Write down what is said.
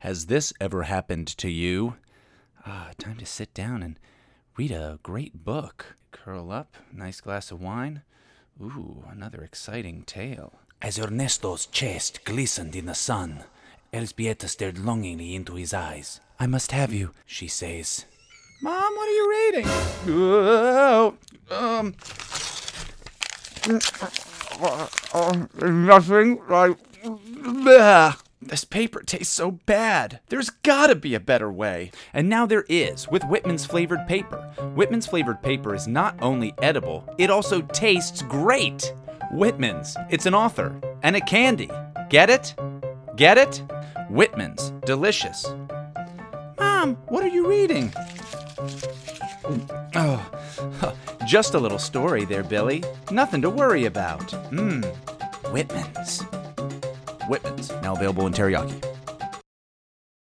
Has this ever happened to you? Ah, time to sit down and read a great book. Curl up, nice glass of wine. Ooh, another exciting tale. As Ernesto's chest glistened in the sun, Elzbieta stared longingly into his eyes. I must have you, she says. Mom, what are you reading? Oh, um. Uh, uh, nothing like. Bleh. This paper tastes so bad. There's gotta be a better way. And now there is with Whitman's flavored paper. Whitman's flavored paper is not only edible, it also tastes great. Whitman's, it's an author and a candy. Get it? Get it? Whitman's, delicious. Mom, what are you reading? Mm. Oh, just a little story there, Billy. Nothing to worry about. Mmm, Whitman's. Whitman's, now available in teriyaki.